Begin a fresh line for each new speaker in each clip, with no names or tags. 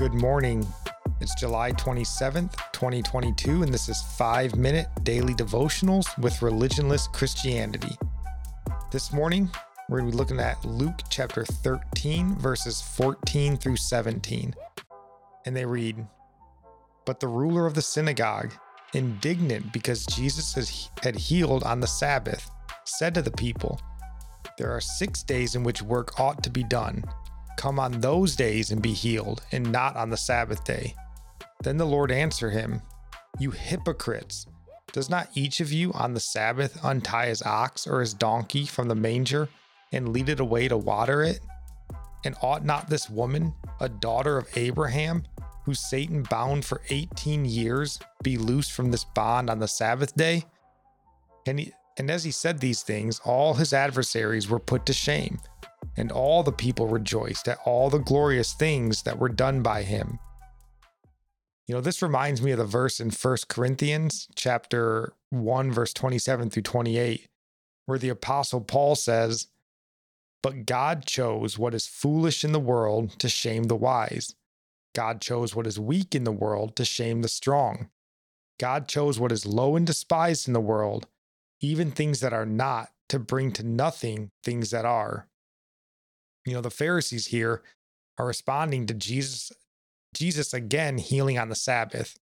Good morning. It's July 27th, 2022, and this is 5 Minute Daily Devotionals with Religionless Christianity. This morning, we're going to be looking at Luke chapter 13, verses 14 through 17. And they read But the ruler of the synagogue, indignant because Jesus had healed on the Sabbath, said to the people, There are six days in which work ought to be done Come on those days and be healed, and not on the Sabbath day. Then the Lord answered him, You hypocrites! Does not each of you on the Sabbath untie his ox or his donkey from the manger and lead it away to water it? And ought not this woman, a daughter of Abraham, who Satan bound for 18 years, be loosed from this bond on the Sabbath day? And, he, and as he said these things, all his adversaries were put to shame and all the people rejoiced at all the glorious things that were done by him. You know, this reminds me of the verse in 1 Corinthians chapter 1 verse 27 through 28 where the apostle Paul says, "But God chose what is foolish in the world to shame the wise. God chose what is weak in the world to shame the strong. God chose what is low and despised in the world, even things that are not, to bring to nothing things that are." You know, the Pharisees here are responding to Jesus, Jesus again healing on the Sabbath.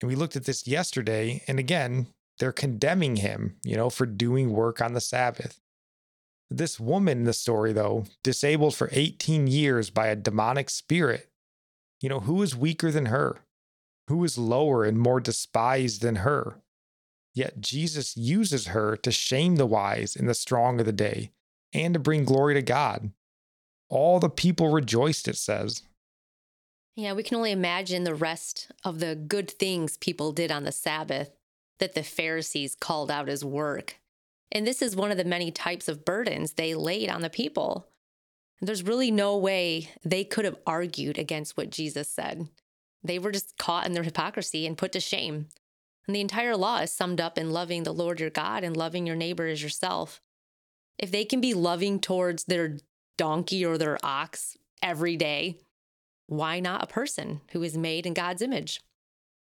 And we looked at this yesterday, and again, they're condemning him, you know, for doing work on the Sabbath. This woman in the story, though, disabled for 18 years by a demonic spirit, you know, who is weaker than her? Who is lower and more despised than her? Yet Jesus uses her to shame the wise and the strong of the day and to bring glory to God. All the people rejoiced, it says.
Yeah, we can only imagine the rest of the good things people did on the Sabbath that the Pharisees called out as work. And this is one of the many types of burdens they laid on the people. There's really no way they could have argued against what Jesus said. They were just caught in their hypocrisy and put to shame. And the entire law is summed up in loving the Lord your God and loving your neighbor as yourself. If they can be loving towards their donkey or their ox every day, why not a person who is made in God's image?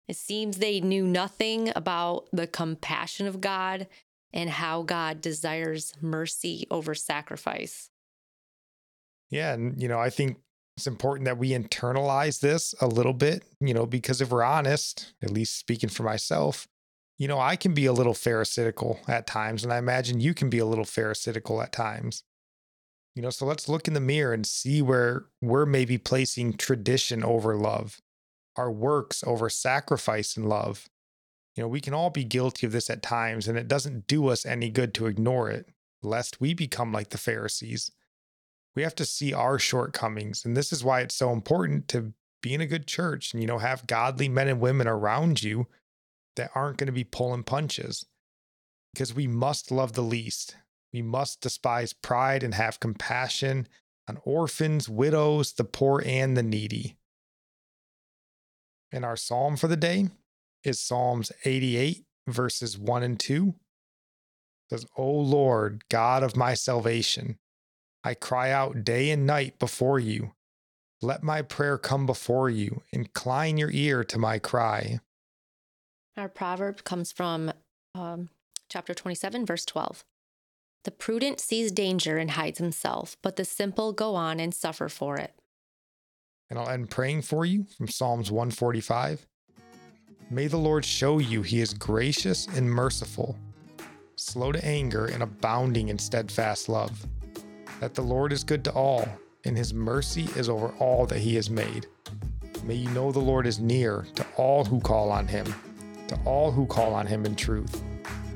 It seems they knew nothing about the compassion of God and how God desires mercy over sacrifice.
Yeah. And, you know, I think it's important that we internalize this a little bit, you know, because if we're honest, at least speaking for myself, you know, I can be a little pharisaical at times. And I imagine you can be a little pharisaical at times. You know, so let's look in the mirror and see where we're maybe placing tradition over love, our works over sacrifice and love. You know, we can all be guilty of this at times, and it doesn't do us any good to ignore it, lest we become like the Pharisees. We have to see our shortcomings, and this is why it's so important to be in a good church and, you know, have godly men and women around you that aren't going to be pulling punches because we must love the least. We must despise pride and have compassion on orphans, widows, the poor, and the needy. And our psalm for the day is Psalms 88, verses 1 and 2. It says, O Lord, God of my salvation, I cry out day and night before you. Let my prayer come before you. Incline your ear to my cry.
Our proverb comes from um, chapter 27, verse 12. The prudent sees danger and hides himself, but the simple go on and suffer for it.
And I'll end praying for you from Psalms 145. May the Lord show you he is gracious and merciful, slow to anger and abounding in steadfast love. That the Lord is good to all, and his mercy is over all that he has made. May you know the Lord is near to all who call on him, to all who call on him in truth